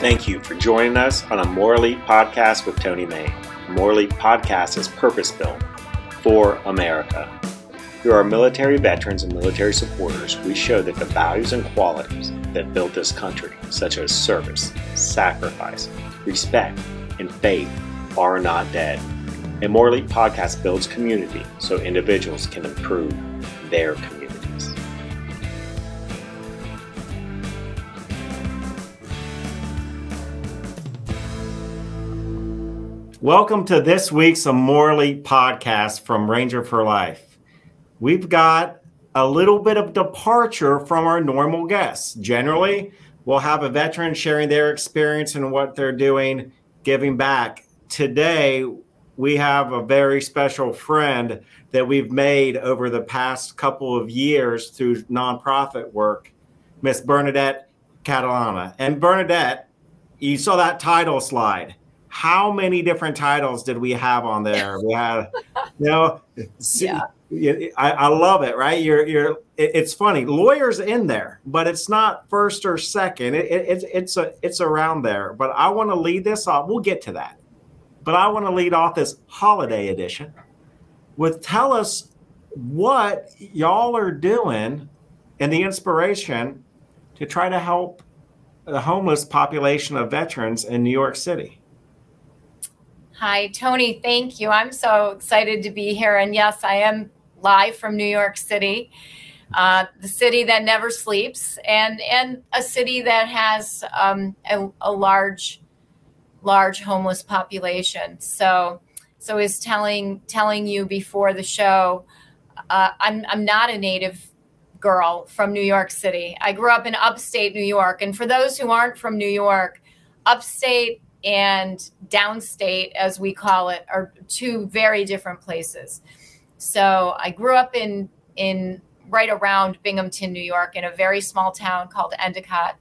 Thank you for joining us on a More Elite podcast with Tony Mayne. Morley podcast is purpose built for America. Through our military veterans and military supporters, we show that the values and qualities that built this country, such as service, sacrifice, respect, and faith, are not dead. A More Elite podcast builds community so individuals can improve their community. Welcome to this week's More podcast from Ranger for Life. We've got a little bit of departure from our normal guests. Generally, we'll have a veteran sharing their experience and what they're doing, giving back. Today, we have a very special friend that we've made over the past couple of years through nonprofit work, Miss Bernadette Catalana. And Bernadette, you saw that title slide how many different titles did we have on there? We had, you know, yeah. I, I, love it, right? You're, you're, it's funny. Lawyers in there, but it's not first or second. It, it, it's, it's a, it's around there. But I want to lead this off. We'll get to that. But I want to lead off this holiday edition with tell us what y'all are doing and the inspiration to try to help the homeless population of veterans in New York City. Hi, Tony. Thank you. I'm so excited to be here. And yes, I am live from New York City, uh, the city that never sleeps, and and a city that has um, a, a, large, large homeless population. So, so is telling telling you before the show, uh, I'm I'm not a native girl from New York City. I grew up in upstate New York, and for those who aren't from New York, upstate and downstate, as we call it, are two very different places. So I grew up in in right around Binghamton, New York, in a very small town called Endicott.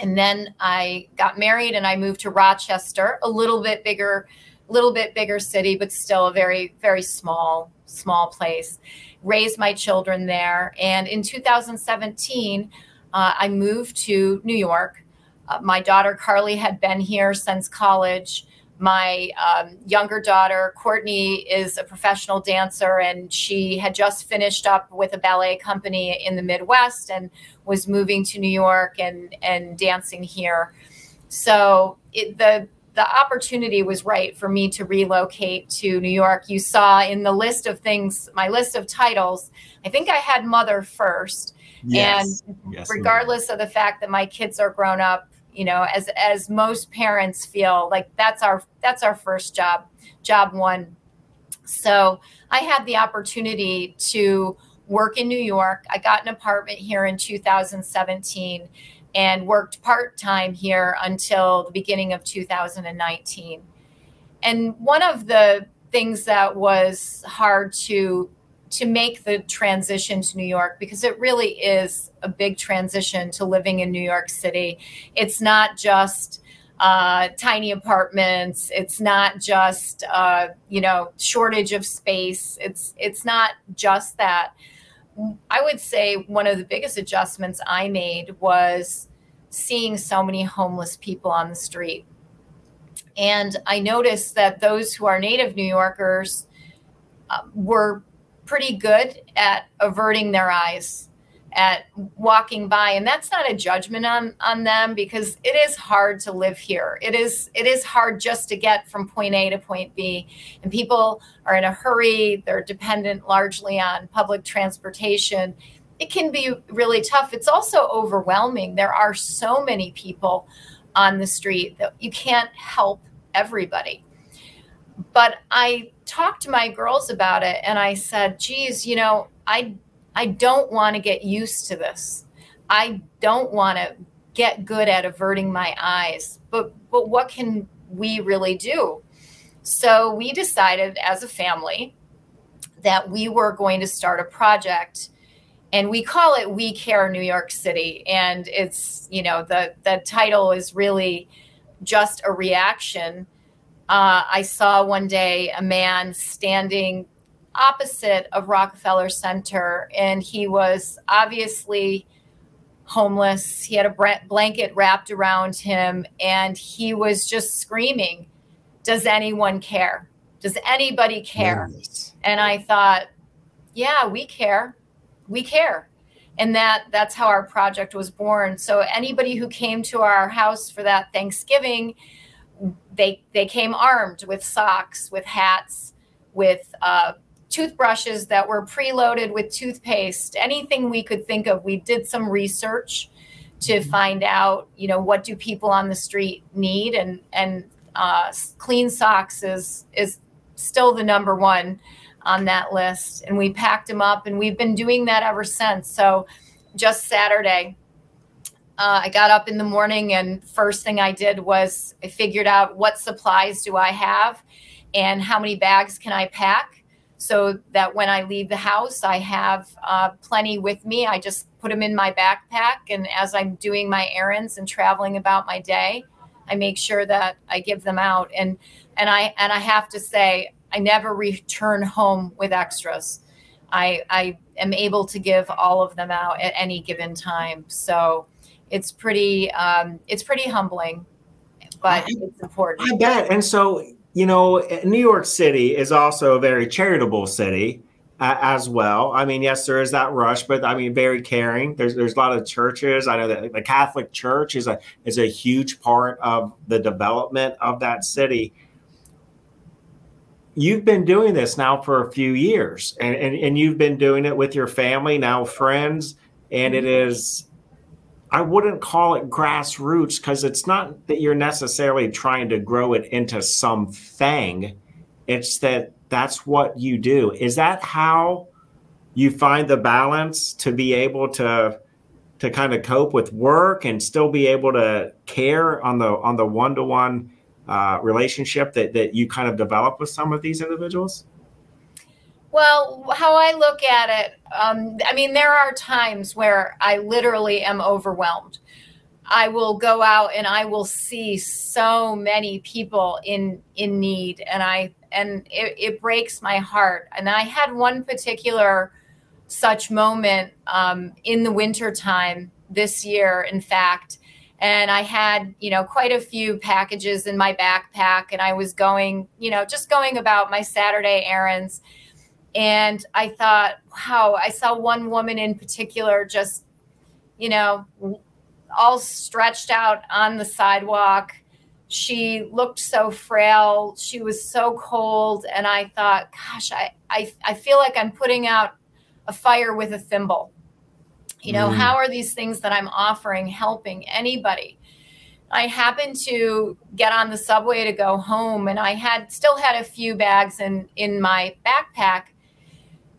And then I got married and I moved to Rochester, a little bit bigger, little bit bigger city, but still a very, very small, small place. Raised my children there. And in 2017, uh, I moved to New York uh, my daughter Carly had been here since college. My um, younger daughter, Courtney, is a professional dancer, and she had just finished up with a ballet company in the Midwest and was moving to New York and, and dancing here. So it, the the opportunity was right for me to relocate to New York. You saw in the list of things, my list of titles, I think I had mother first. Yes. And yes, regardless of the fact that my kids are grown up, you know as as most parents feel like that's our that's our first job job one. So i had the opportunity to work in new york. I got an apartment here in 2017 and worked part-time here until the beginning of 2019 and one of the things that was hard to to make the transition to New York because it really is a big transition to living in New York City. It's not just uh, tiny apartments. It's not just uh, you know shortage of space. It's it's not just that. I would say one of the biggest adjustments I made was seeing so many homeless people on the street. And I noticed that those who are native New Yorkers uh, were pretty good at averting their eyes at walking by and that's not a judgment on on them because it is hard to live here. It is it is hard just to get from point a to point b and people are in a hurry they're dependent largely on public transportation. It can be really tough. It's also overwhelming. There are so many people on the street that you can't help everybody but i talked to my girls about it and I said, geez, you know, I I don't want to get used to this. I don't want to get good at averting my eyes. But but what can we really do? So we decided as a family that we were going to start a project and we call it we care new york city and it's you know the the title is really just a reaction uh, I saw one day a man standing opposite of Rockefeller Center, and he was obviously homeless. He had a blanket wrapped around him and he was just screaming, Does anyone care? Does anybody care? Nice. And I thought, Yeah, we care. We care. And that that's how our project was born. So anybody who came to our house for that Thanksgiving, they they came armed with socks, with hats, with uh, toothbrushes that were preloaded with toothpaste, anything we could think of. We did some research to mm-hmm. find out, you know, what do people on the street need, and and uh, clean socks is is still the number one on that list. And we packed them up, and we've been doing that ever since. So, just Saturday, uh, I got up in the morning, and first thing I did was I figured out what supplies do I have, and how many bags can I pack so that when I leave the house, I have uh, plenty with me. I just put them in my backpack, and as I'm doing my errands and traveling about my day, I make sure that I give them out. and And I and I have to say, I never return home with extras. I I am able to give all of them out at any given time. So it's pretty um, it's pretty humbling, but I, it's important. I bet. And so you know, New York City is also a very charitable city uh, as well. I mean, yes, there is that rush, but I mean, very caring. There's there's a lot of churches. I know that the Catholic Church is a is a huge part of the development of that city. You've been doing this now for a few years, and, and, and you've been doing it with your family, now friends, and it is I wouldn't call it grassroots because it's not that you're necessarily trying to grow it into something. It's that that's what you do. Is that how you find the balance to be able to to kind of cope with work and still be able to care on the on the one to one relationship that that you kind of develop with some of these individuals? Well, how I look at it, um, I mean, there are times where I literally am overwhelmed. I will go out and I will see so many people in in need, and I and it, it breaks my heart. And I had one particular such moment um, in the winter time this year, in fact, and I had you know quite a few packages in my backpack, and I was going you know just going about my Saturday errands and I thought, wow, I saw one woman in particular just, you know, all stretched out on the sidewalk. She looked so frail. She was so cold. And I thought, gosh, I, I, I feel like I'm putting out a fire with a thimble. You know, mm. how are these things that I'm offering helping anybody? I happened to get on the subway to go home and I had still had a few bags in in my backpack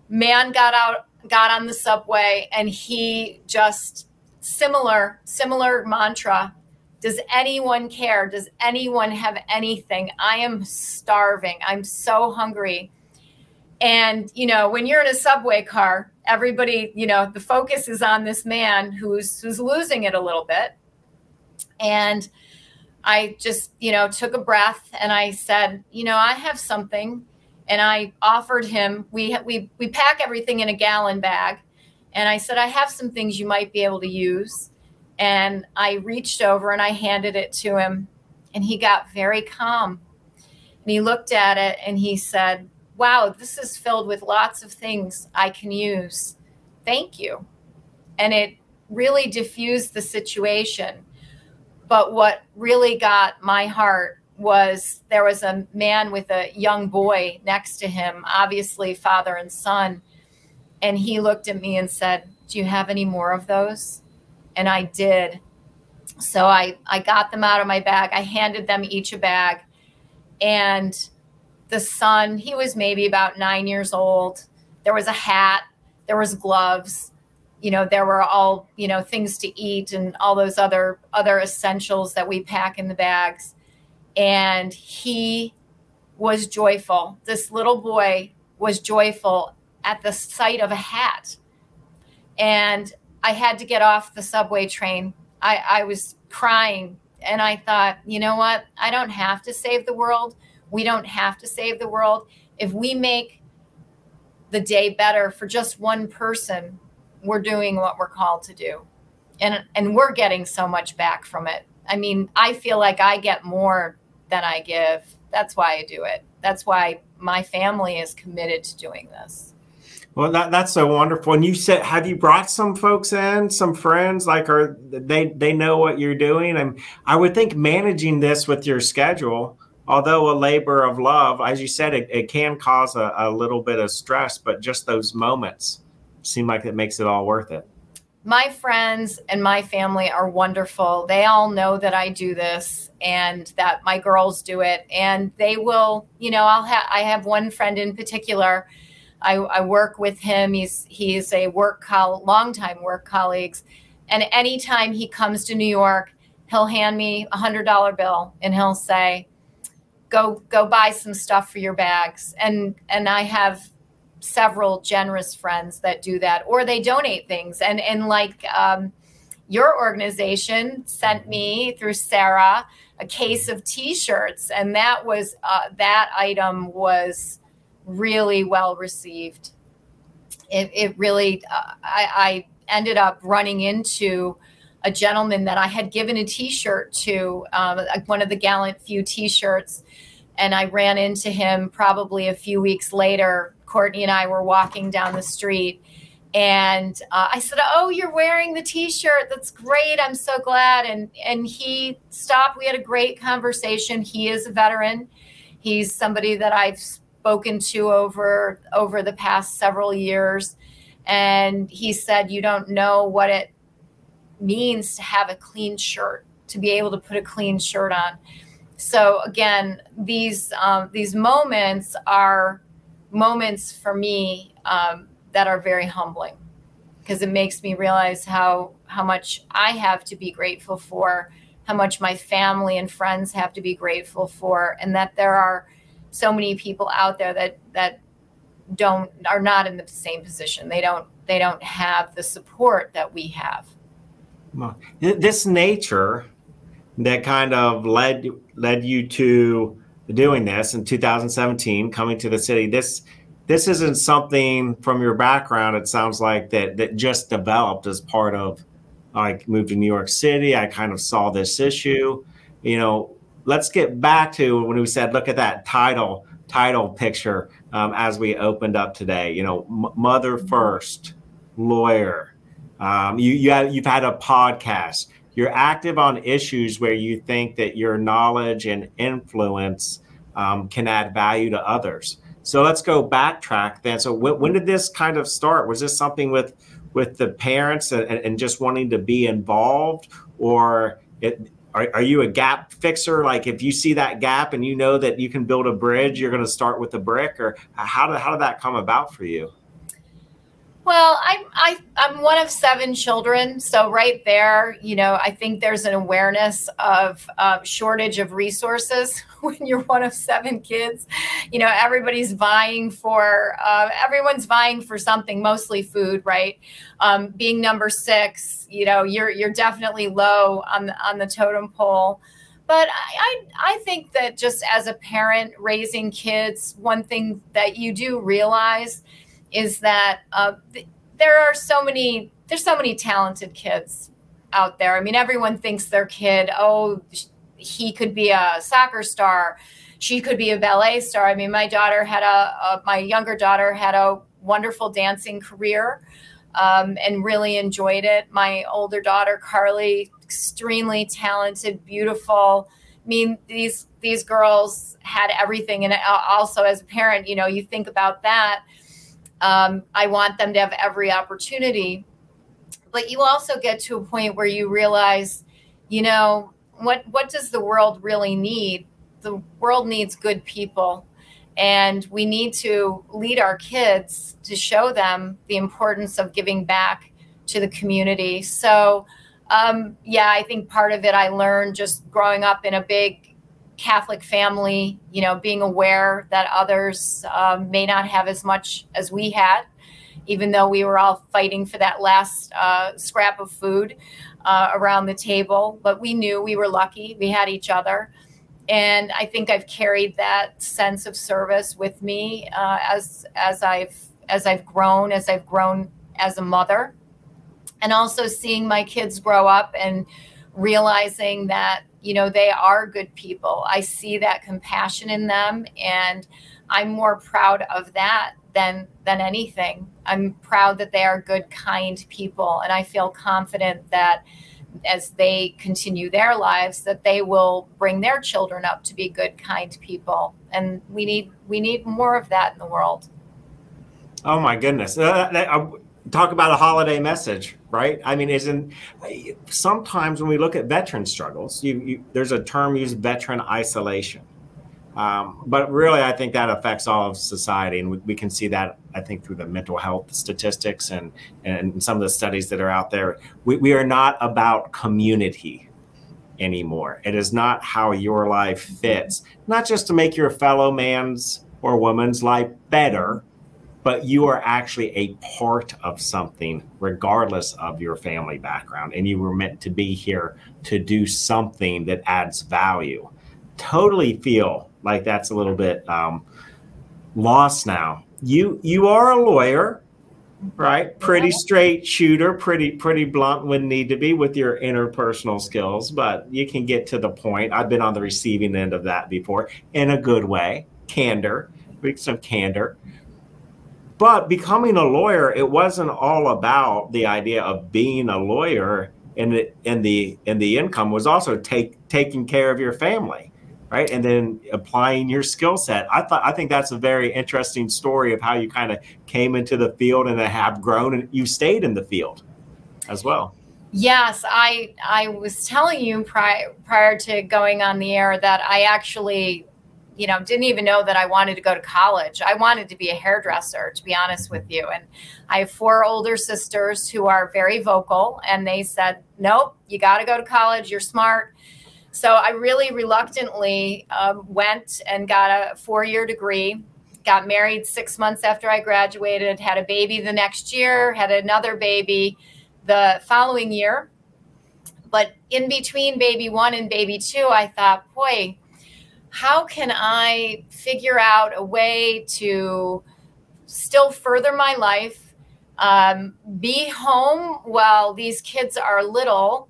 man got out got on the subway and he just similar similar mantra. Does anyone care? Does anyone have anything? I am starving. I'm so hungry. And you know when you're in a subway car everybody you know the focus is on this man who's who's losing it a little bit. And i just you know took a breath and i said you know i have something and I offered him we we we pack everything in a gallon bag. And I said I have some things you might be able to use. And I reached over and I handed it to him and he got very calm. And he looked at it and he said wow this is filled with lots of things I can use. Thank you. And it really diffused the situation. But what really got my heart was there was a man with a young boy next to him, obviously father and son. And he looked at me and said, Do you have any more of those? And I did. So I, I got them out of my bag. I handed them each a bag. And the son, he was maybe about nine years old. There was a hat, there was gloves, you know, there were all, you know, things to eat and all those other other essentials that we pack in the bags and he was joyful. This little boy was joyful at the sight of a hat. And I had to get off the subway train. I, I was crying and I thought, you know what? I don't have to save the world. We don't have to save the world. If we make the day better for just one person, we're doing what we're called to do. and and we're getting so much back from it. I mean, I feel like I get more than I give. That's why I do it. That's why my family is committed to doing this. Well, that, that's so wonderful. And you said, have you brought some folks in, some friends? Like, are they they know what you're doing? And I would think managing this with your schedule, although a labor of love, as you said, it, it can cause a, a little bit of stress. But just those moments seem like it makes it all worth it my friends and my family are wonderful. They all know that I do this and that my girls do it. And they will, you know, I'll have I have one friend in particular. I, I work with him. He's he's a work col longtime work colleagues. And anytime he comes to New York, he'll hand me a hundred dollar bill and he'll say, Go go buy some stuff for your bags. And and I have several generous friends that do that or they donate things. And and like um, your organization sent me through sarah a case of t-shirts and that was uh, that item was really well received. It, it really uh, I, I ended up running into a gentleman that i had given a t-shirt to um, one of the gallant few t-shirts and i ran into him probably a few weeks later Courtney and I were walking down the street and uh, I said, "Oh, you're wearing the T-shirt. That's great. I'm so glad." And and he stopped. We had a great conversation. He is a veteran. He's somebody that I've spoken to over over the past several years, and he said, "You don't know what it means to have a clean shirt, to be able to put a clean shirt on." So again, these um, these moments are moments for me um, that are very humbling because it makes me realize how how much I have to be grateful for, how much my family and friends have to be grateful for, and that there are so many people out there that that don't are not in the same position. They don't they don't have the support that we have. Well, this nature that kind of led led you to doing this in 2017, coming to the city. This this isn't something from your background. It sounds like that that just developed as part of I moved to New York City. I kind of saw this issue. You know, let's get back to when we said, look at that title title picture um, as we opened up today. You know, m- mother first, lawyer. Um, you you have, you've had a podcast you're active on issues where you think that your knowledge and influence um, can add value to others. So let's go backtrack then. So when, when, did this kind of start? Was this something with with the parents and, and just wanting to be involved, or it, are, are you a gap fixer? Like if you see that gap and you know that you can build a bridge, you're going to start with a brick, or how did how did that come about for you? Well, I'm I, I'm one of seven children, so right there, you know, I think there's an awareness of uh, shortage of resources when you're one of seven kids. You know, everybody's vying for uh, everyone's vying for something, mostly food, right? Um, being number six, you know, you're you're definitely low on the on the totem pole. But I, I, I think that just as a parent raising kids, one thing that you do realize is that uh, th- there are so many there's so many talented kids out there. I mean, everyone thinks their kid, oh, he could be a soccer star, she could be a ballet star. I mean, my daughter had a, a my younger daughter had a wonderful dancing career. Um, and really enjoyed it. My older daughter, Carly, extremely talented, beautiful. I mean, these these girls had everything, and also as a parent, you know, you think about that um, I want them to have every opportunity. But you also get to a point where you realize, you know, what what does the world really need? The world needs good people. And we need to lead our kids to show them the importance of giving back to the community. So, um, yeah, I think part of it I learned just growing up in a big Catholic family, you know, being aware that others um, may not have as much as we had, even though we were all fighting for that last uh, scrap of food uh, around the table. But we knew we were lucky; we had each other, and I think I've carried that sense of service with me uh, as as I've as I've grown, as I've grown as a mother. and also seeing my kids grow up and realizing that you know they are good people. I see that compassion in them and i'm more proud of that than than anything. I'm proud that they are good kind people and i feel confident that as they continue their lives that they will bring their children up to be good kind people. And we need we need more of that in the world. Oh my goodness. Uh, uh talk about a holiday message right i mean isn't sometimes when we look at veteran struggles you, you there's a term used veteran isolation um, but really, I think that affects all of society, and we, we, can see that I think through the mental health statistics and and some of the studies that are out there. We, we are not about community anymore. It is not how your life fits, not just to make your fellow man's or woman's life better, but you are actually a part of something, regardless of your family background, and you were meant to be here to do something that adds value. Totally feel like that's a little bit um, lost now. You you are a lawyer, right? Pretty straight shooter, pretty pretty blunt when need to be with your interpersonal skills, but you can get to the point. I've been on the receiving end of that before in a good way, candor, some candor. But becoming a lawyer, it wasn't all about the idea of being a lawyer, and the and the and the income was also take taking care of your family right? And then applying your skill set. I thought i think that's a very interesting story of how you kind of came into the field and have grown and you stayed in the field as well. Yes i i was telling you prior prior to going on the air that i actually you know didn't even know that i wanted to go to college. I wanted to be a hairdresser to be honest with you. And i have four older sisters who are very vocal and they said nope you got to go to college. You're smart. So I really reluctantly um, went and got a four year degree, got married six months after I graduated, had a baby the next year, had another baby the following year. But in between baby one and baby two, I thought, boy, how can I figure out a way to still further my life, um, be home while these kids are little,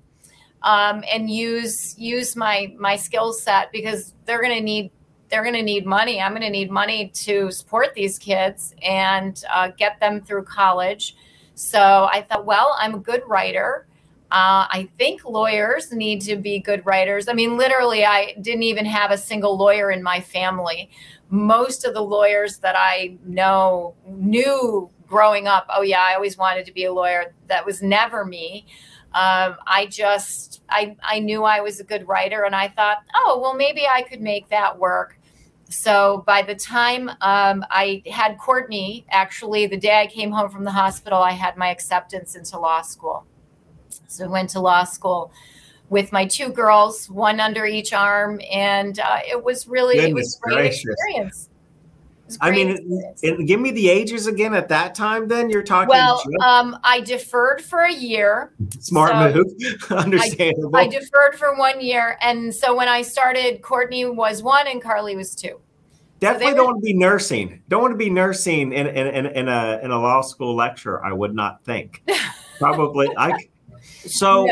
um, and use use my my skill set because they're going to need they're going to need money. I'm going to need money to support these kids and uh, get them through college. So I thought, well, I'm a good writer. Uh, I think lawyers need to be good writers. I mean, literally, I didn't even have a single lawyer in my family. Most of the lawyers that I know knew growing up, oh, yeah, I always wanted to be a lawyer. That was never me um, I just I I knew I was a good writer, and I thought, oh well, maybe I could make that work. So by the time um, I had Courtney, actually, the day I came home from the hospital, I had my acceptance into law school. So I went to law school with my two girls, one under each arm, and uh, it was really Goodness it was a great gracious. experience. I mean, and give me the ages again at that time. Then you're talking. Well, um, I deferred for a year. Smart so move, understandable. I, I, deferred for one year, and so when I started, Courtney was one and Carly was two. Definitely so don't were, want to be nursing. Don't want to be nursing in, in, in, in, a in a law school lecture. I would not think. Probably, I. So,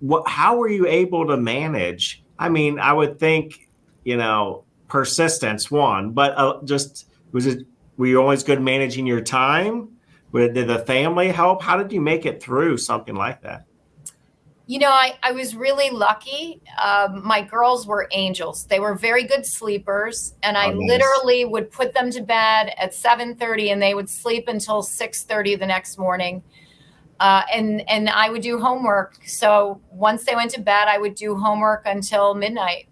what? How were you able to manage? I mean, I would think, you know, persistence one, but uh, just was it were you always good managing your time? Did the family help? How did you make it through something like that? You know, I, I was really lucky. Um, my girls were angels. They were very good sleepers, and I oh, nice. literally would put them to bed at seven thirty, and they would sleep until six thirty the next morning. Uh, and and I would do homework. So once they went to bed, I would do homework until midnight.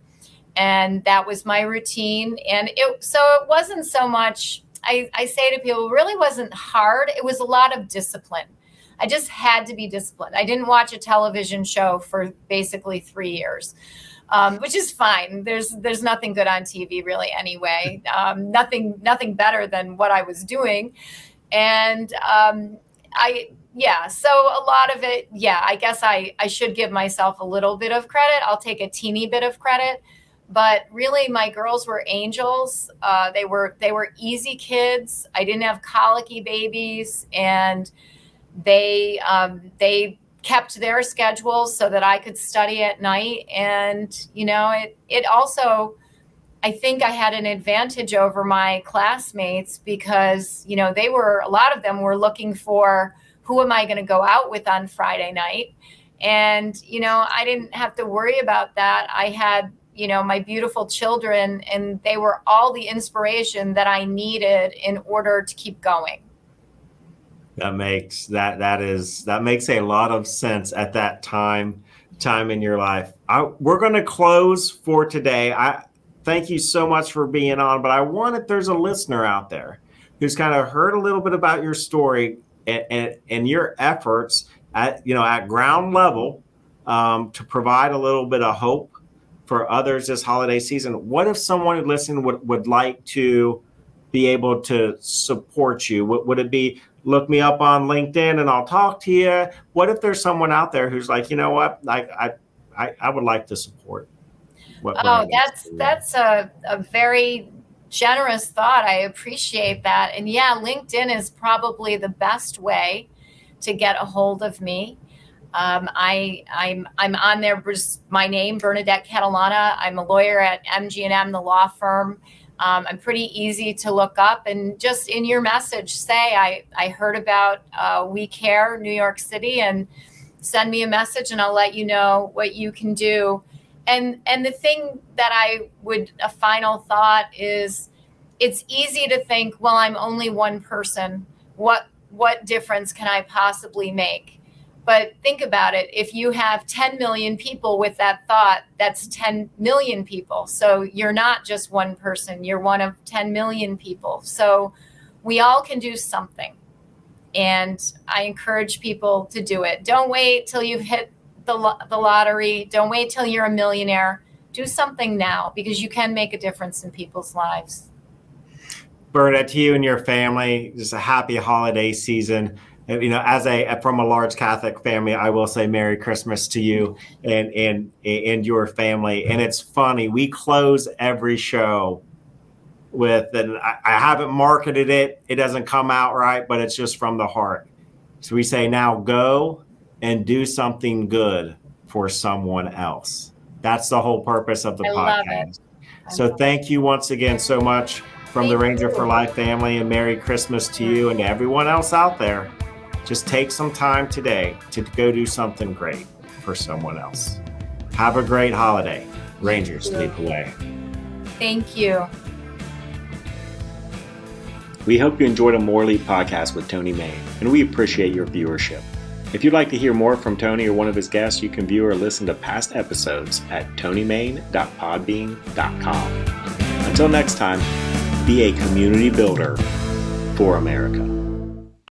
And that was my routine. And it so it wasn't so much I, I say to people really wasn't hard. It was a lot of discipline. I just had to be disciplined. I didn't watch a television show for basically three years um, which is fine. There's there's nothing good on tv really anyway. Um, nothing nothing better than what i was doing. And um, i yeah so a lot of it yeah i guess i i should give myself a little bit of credit. I'll take a teeny bit of credit. But really my girls were angels. Uh, they were they were easy kids. I didn't have colicky babies. And they um, they kept their schedules so that I could study at night. And, you know, it, it also, I think I had an advantage over my classmates because, you know, they were, a lot of them were looking for who am I going to go out with on Friday night? And, you know, I didn't have to worry about that. I had, you know, my beautiful children, and they were all the inspiration that I needed in order to keep going. That makes that that is that makes a lot of sense at that time time in your life. I, we're going to close for today. I thank you so much for being on, but I want if there's a listener out there who's kind of heard a little bit about your story and, and, and your efforts at you know at ground level um, to provide a little bit of hope for others this holiday season. What if someone listening would, would like to be able to support you? Would, would it be look me up on LinkedIn and I'll talk to you. What if there's someone out there who's like, you know what, I I I, would like to support. What, oh, that's that's a, a very generous thought. I appreciate that. And yeah, LinkedIn is probably the best way to get a hold of me. Um, I, I'm I'm on there. My name Bernadette Catalana. I'm a lawyer at MG&M, the law firm. Um, I'm pretty easy to look up and just in your message say, I, I heard about uh, We Care New York City and send me a message and I'll let you know what you can do. And, and the thing that I would, a final thought is it's easy to think, well, I'm only one person. What, what difference can I possibly make? But think about it. If you have 10 million people with that thought, that's 10 million people. So you're not just one person, you're one of 10 million people. So we all can do something. And I encourage people to do it. Don't wait till you've hit the, the lottery. Don't wait till you're a millionaire. Do something now because you can make a difference in people's lives. Bernadette, to you and your family, just a happy holiday season you know, as a from a large Catholic family, I will say Merry Christmas to you and and and your family. And it's funny, we close every show with, and I, I haven't marketed it; it doesn't come out right, but it's just from the heart. So we say, now go and do something good for someone else. That's the whole purpose of the I podcast. So thank you once again so much from thank the Ranger you. for Life family, and Merry Christmas to you and to everyone else out there. Just take some time today to go do something great for someone else. Have a great holiday. Rangers, lead the way. Thank you. We hope you enjoyed a More Elite podcast with Tony Mayne, and we appreciate your viewership. If you'd like to hear more from Tony or one of his guests, you can view or listen to past episodes at tonymayne.podbean.com. Until next time, be a community builder for America.